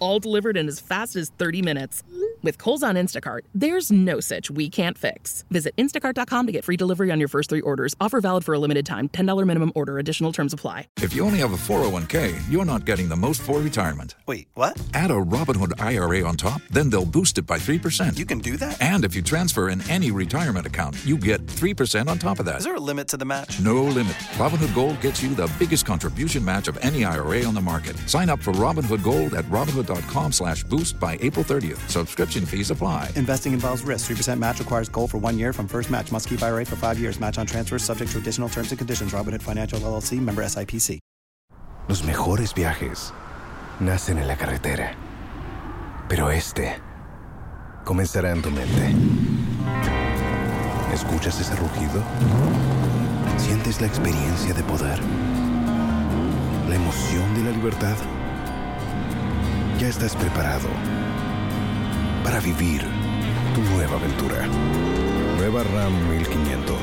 All delivered in as fast as 30 minutes. With Kohl's on Instacart, there's no such we can't fix. Visit instacart.com to get free delivery on your first three orders. Offer valid for a limited time. $10 minimum order. Additional terms apply. If you only have a 401k, you're not getting the most for retirement. Wait, what? Add a Robinhood IRA on top, then they'll boost it by 3%. You can do that? And if you transfer in any retirement account, you get 3% on top of that. Is there a limit to the match? No limit. Robinhood Gold gets you the biggest contribution match of any IRA on the market. Sign up for Robinhood Gold at Robinhood.com slash boost by April 30th. Subscription fees apply. Investing involves risk. 3% match requires gold for one year from first match. Must keep IRA for five years. Match on transfers subject to additional terms and conditions. Robinhood Financial LLC member SIPC. Los mejores viajes nacen en la carretera. Pero este comenzará en tu mente. ¿Escuchas ese rugido? ¿Sientes la experiencia de poder? ¿La emoción de la libertad? Ya estás preparado para vivir tu nueva aventura. Nueva RAM 1500.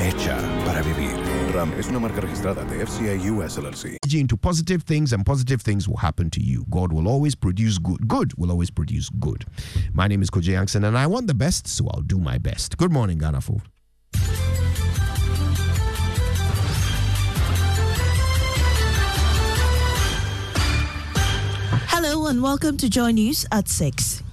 Hecha para vivir. RAM es una marca registrada de FCI US LLC. Into positive things, and positive things will happen to you. God will always produce good. Good will always produce good. My name is Kojo Yankson, and I want the best, so I'll do my best. Good morning, Ghana Food. And welcome to Joy News at 6.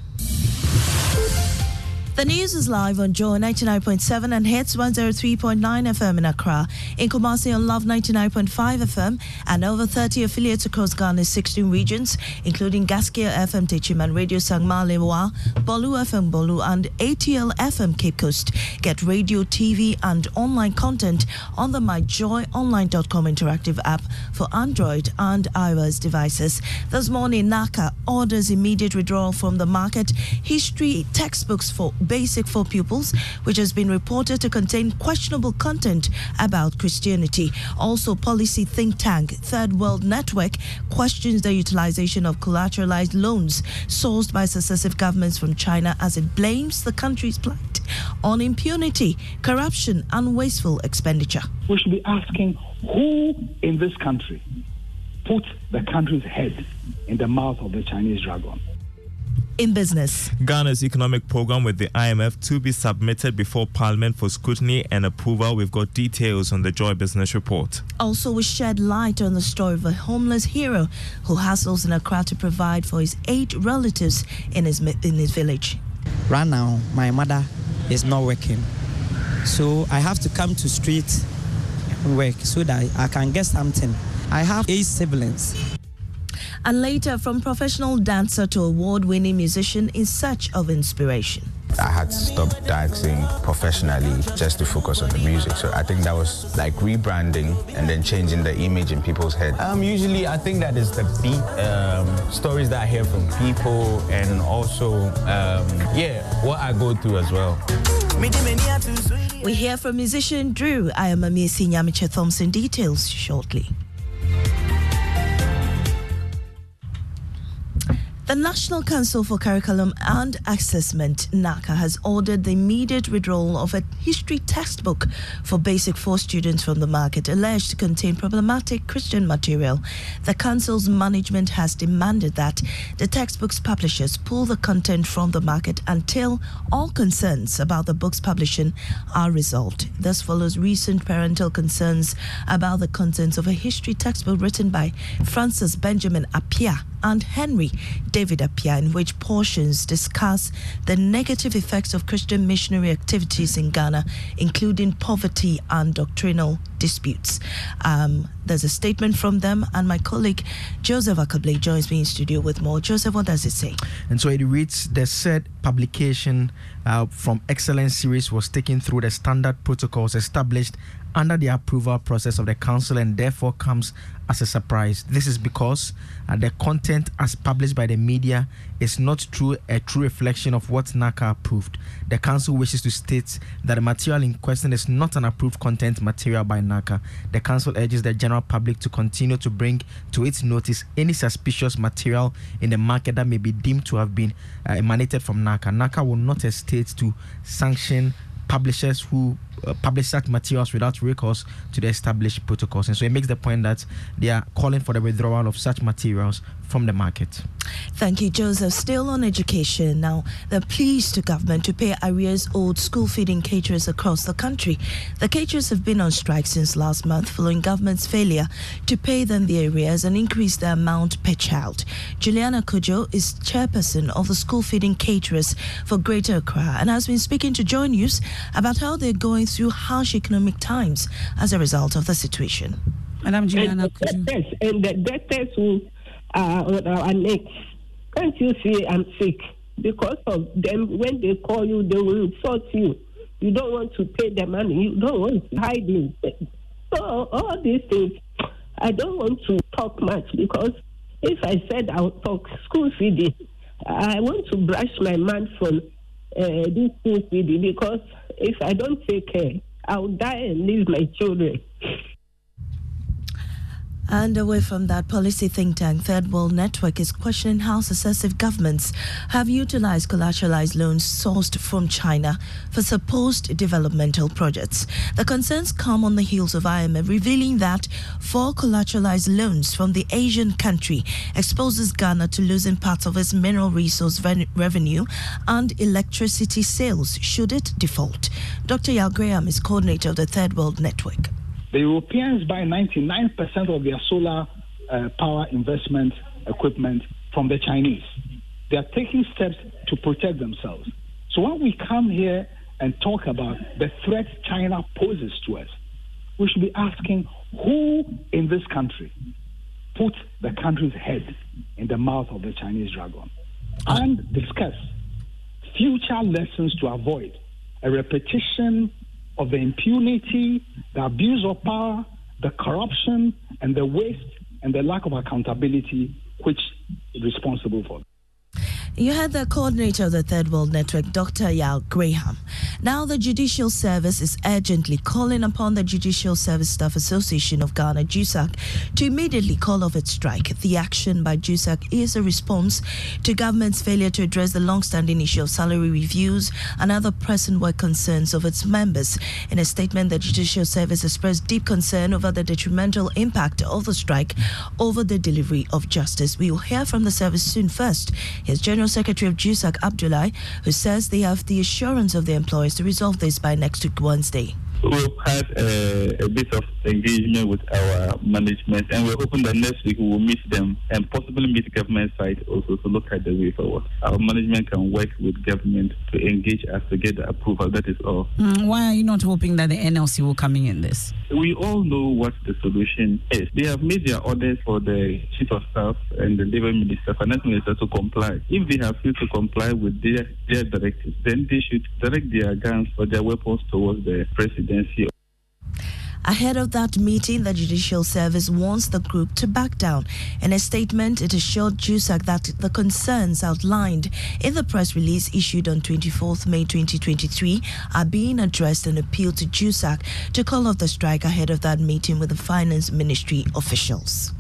The news is live on Joy 99.7 and Hitz 103.9 FM in Accra, in Kumasi on Love 99.5 FM, and over 30 affiliates across Ghana's 16 regions, including Gaskia FM Techim and Radio Sangma Lewa, Bolu FM Bolu, and ATL FM Cape Coast. Get radio, TV, and online content on the myjoyonline.com interactive app for Android and iOS devices. This morning, NaCCA orders immediate withdrawal from the market history textbooks for basic for pupils, which has been reported to contain questionable content about Christianity. Also, policy think tank Third World Network questions the utilization of collateralized loans sourced by successive governments from China as it blames the country's plight on impunity, corruption, and wasteful expenditure. We should be asking who in this country put the country's head in the mouth of the Chinese dragon. In business, Ghana's economic program with the IMF to be submitted before Parliament for scrutiny and approval. We've got details on the Joy Business Report. Also, we shed light on the story of a homeless hero who hustles in Accra to provide for his eight relatives in his in his village. Right now, my mother is not working, so I have to come to street work so that I can get something. I have eight siblings. And later, from professional dancer to award winning musician in search of inspiration. I had to stop dancing professionally just to focus on the music. So I think that was like rebranding and then changing the image in people's head. Um, usually, I think that is the beat, um, stories that I hear from people, and also, um, yeah, what I go through as well. We hear from musician Drew. I am Amisi Nyamiche Thompson. Details shortly. The National Council for Curriculum and Assessment, NaCCA, has ordered the immediate withdrawal of a history textbook for Basic 4 students from the market, alleged to contain problematic Christian material. The Council's management has demanded that the textbook's publishers pull the content from the market until all concerns about the book's publishing are resolved. This follows recent parental concerns about the contents of a history textbook written by Francis Benjamin Appiah and Henry David Appiah, in which portions discuss the negative effects of Christian missionary activities in Ghana, including poverty and doctrinal disputes. Um, there's a statement from them, and my colleague Joseph Ackah-Blay joins me in studio with more. Joseph, what does it say? And so it reads the said publication uh, from Excellence series was taken through the standard protocols established under the approval process of the council and therefore comes as a surprise. This is because uh, the content as published by the media is not true a true reflection of what NaCCA approved. The council wishes to state that the material in question is not an approved content material by NaCCA. The council urges the general public to continue to bring to its notice any suspicious material in the market that may be deemed to have been uh, emanated from NaCCA. NaCCA will not hesitate to sanction publishers who uh, publish such materials without recourse to the established protocols. And so it makes the point that they are calling for the withdrawal of such materials from the market. Thank you, Joseph. Still on education now, they're pleased to government to pay arrears owed school feeding caterers across the country. The caterers have been on strike since last month following government's failure to pay them the arrears and increase the amount per child. Juliana Kojo is chairperson of the school feeding caterers for Greater Accra and has been speaking to Joy News about how they're going through harsh economic times as a result of the situation. Madam Juliana Kojo. And the debtors who uh, on our necks. Can't you see I'm sick? Because of them, when they call you, they will insult you. You don't want to pay the money. You don't want to hide it. So all these things, I don't want to talk much because if I said I'll talk school feeding, I want to brush my mind from uh, this feeding because if I don't take care, I'll die and leave my children. And away from that, policy think tank Third World Network is questioning how successive governments have utilized collateralized loans sourced from China for supposed developmental projects. The concerns come on the heels of IMF revealing that four collateralized loans from the Asian country exposes Ghana to losing parts of its mineral resource revenue and electricity sales should it default. Dr. Yao Graham is coordinator of the Third World Network. The Europeans buy 99% of their solar uh, power investment equipment from the Chinese. They are taking steps to protect themselves. So when we come here and talk about the threat China poses to us, we should be asking who in this country put the country's head in the mouth of the Chinese dragon and discuss future lessons to avoid a repetition of the impunity, the abuse of power, the corruption, and the waste and the lack of accountability which is responsible for. You had the coordinator of the Third World Network, Dr. Yao Graham. Now, the Judicial Service is urgently calling upon the Judicial Service Staff Association of Ghana, JUSAG, to immediately call off its strike. The action by JUSAG is a response to government's failure to address the long-standing issue of salary reviews and other pressing work concerns of its members. In a statement, the Judicial Service expressed deep concern over the detrimental impact of the strike over the delivery of justice. We will hear from the service soon. First, here's General Secretary of JUSAC, Abdullahi, who says they have the assurance of the employees to resolve this by next week Wednesday. We've had uh, a, a, bit of engagement with our management, and we're hoping that next week we will meet them and possibly meet government side also to look at the way forward. Our management can work with government to engage us to get the approval. That is all. Mm, why are you not hoping that the NLC will come in this? We all know what the solution is. They have made their orders for the chief of staff and the labor minister, finance minister to comply. If they have failed to comply with their, their directives, then they should direct their guns or their weapons towards the presidency. Ahead of that meeting, the Judicial Service wants the group to back down. In a statement, it assured JUSAG that the concerns outlined in the press release issued on 24th May 2023 are being addressed and appealed to JUSAG to call off the strike ahead of that meeting with the Finance Ministry officials.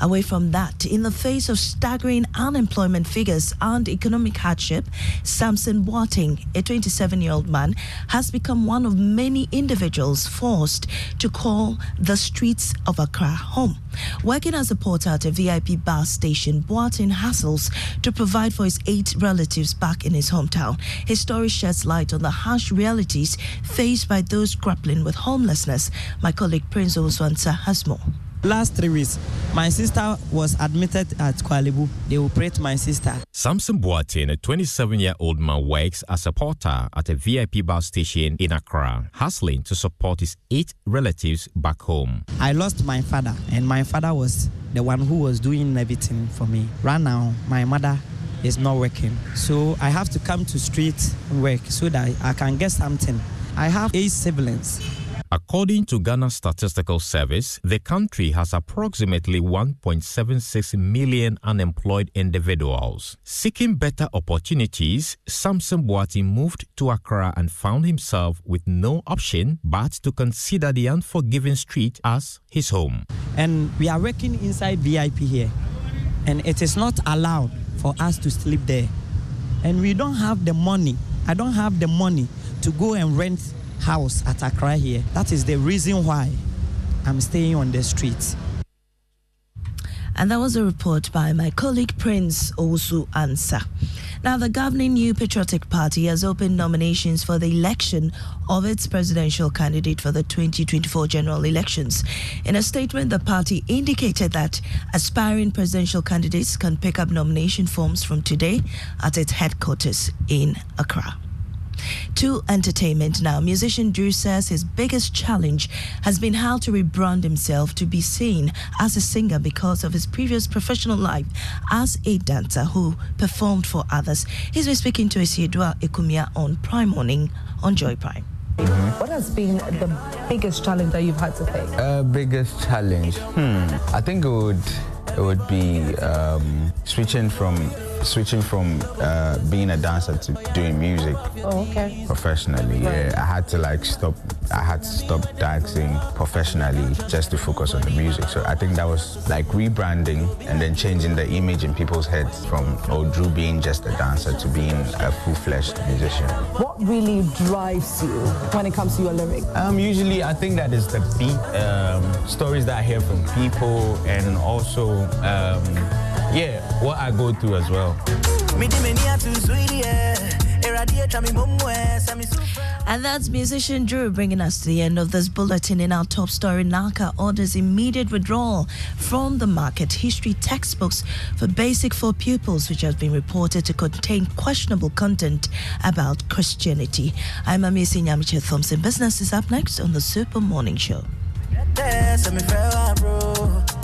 Away from that, in the face of staggering unemployment figures and economic hardship, Samson Boateng, a 27 year old man, has become one of many individuals forced to call the streets of Accra home. Working as a porter at a VIP bus station, Boateng hassles to provide for his eight relatives back in his hometown. His story sheds light on the harsh realities faced by those grappling with homelessness. My colleague Prince Oswansa has more. Last three weeks, my sister was admitted at Korle Bu. They operate my sister. Samson Boateng, a 27 year old man, works as a porter at a VIP bus station in Accra, hustling to support his eight relatives back home. I lost my father, and my father was the one who was doing everything for me. Right now, my mother is not working, so I have to come to street work so that I can get something. I have eight siblings. According to Ghana Statistical Service, the country has approximately 1.76 million unemployed individuals. Seeking better opportunities, Samson Boateng moved to Accra and found himself with no option but to consider the unforgiving street as his home. And we are working inside VIP here, and it is not allowed for us to sleep there. And we don't have the money. I don't have the money to go and rent house at Accra here. That is the reason why I'm staying on the streets. And that was a report by my colleague Prince Osu Ansa. Now, the governing New Patriotic Party has opened nominations for the election of its presidential candidate for the 2024 general elections. In a statement, the party indicated that aspiring presidential candidates can pick up nomination forms from today at its headquarters in Accra. To entertainment now, musician Drew says his biggest challenge has been how to rebrand himself to be seen as a singer because of his previous professional life as a dancer who performed for others. He's been speaking to Isiedua Ekumia on Prime Morning on Joy Prime. What has been the biggest challenge that you've had to face? Uh, biggest challenge? Hmm. I think it would it would be um, switching from switching from uh, being a dancer to doing music Oh, okay. professionally. Right. Yeah, I had to like stop. I had to stop dancing professionally just to focus on the music. So I think that was like rebranding and then changing the image in people's heads from oh Drew being just a dancer to being a full-fledged musician. What really drives you when it comes to your lyric? Um, usually, I think that is the beat, um, stories that I hear from people, and also, um, yeah, what I go through as well. And that's musician Drew bringing us to the end of this bulletin. In our top story, NaCCA orders immediate withdrawal from the market history textbooks for basic for pupils, which has been reported to contain questionable content about Christianity. I'm Amisi Nyamiche Thompson. Business is up next on the Super Morning Show.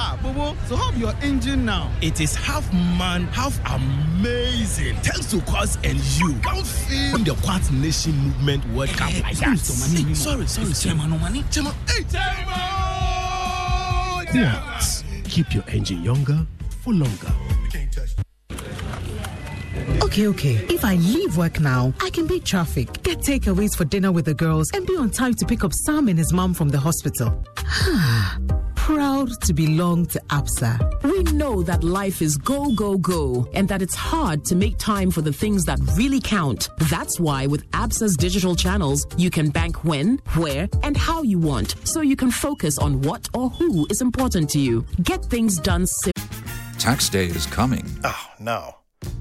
Ah, Bobo, so how your engine now? It is half man, half amazing. Thanks to Quartz and you. Can't feel the Quartz Nation movement World Cup like that. Hey, sorry, sorry, Chairman Omani. Chairman, hey, Chairman! Quartz. Keep your engine younger for longer. Okay, okay. If I leave work now, I can beat traffic, get takeaways for dinner with the girls, and be on time to pick up Sam and his mom from the hospital. Proud to belong to ABSA. We know that life is go, go, go, and that it's hard to make time for the things that really count. That's why with ABSA's digital channels, you can bank when, where, and how you want, so you can focus on what or who is important to you. Get things done simply. Tax day is coming. Oh, no.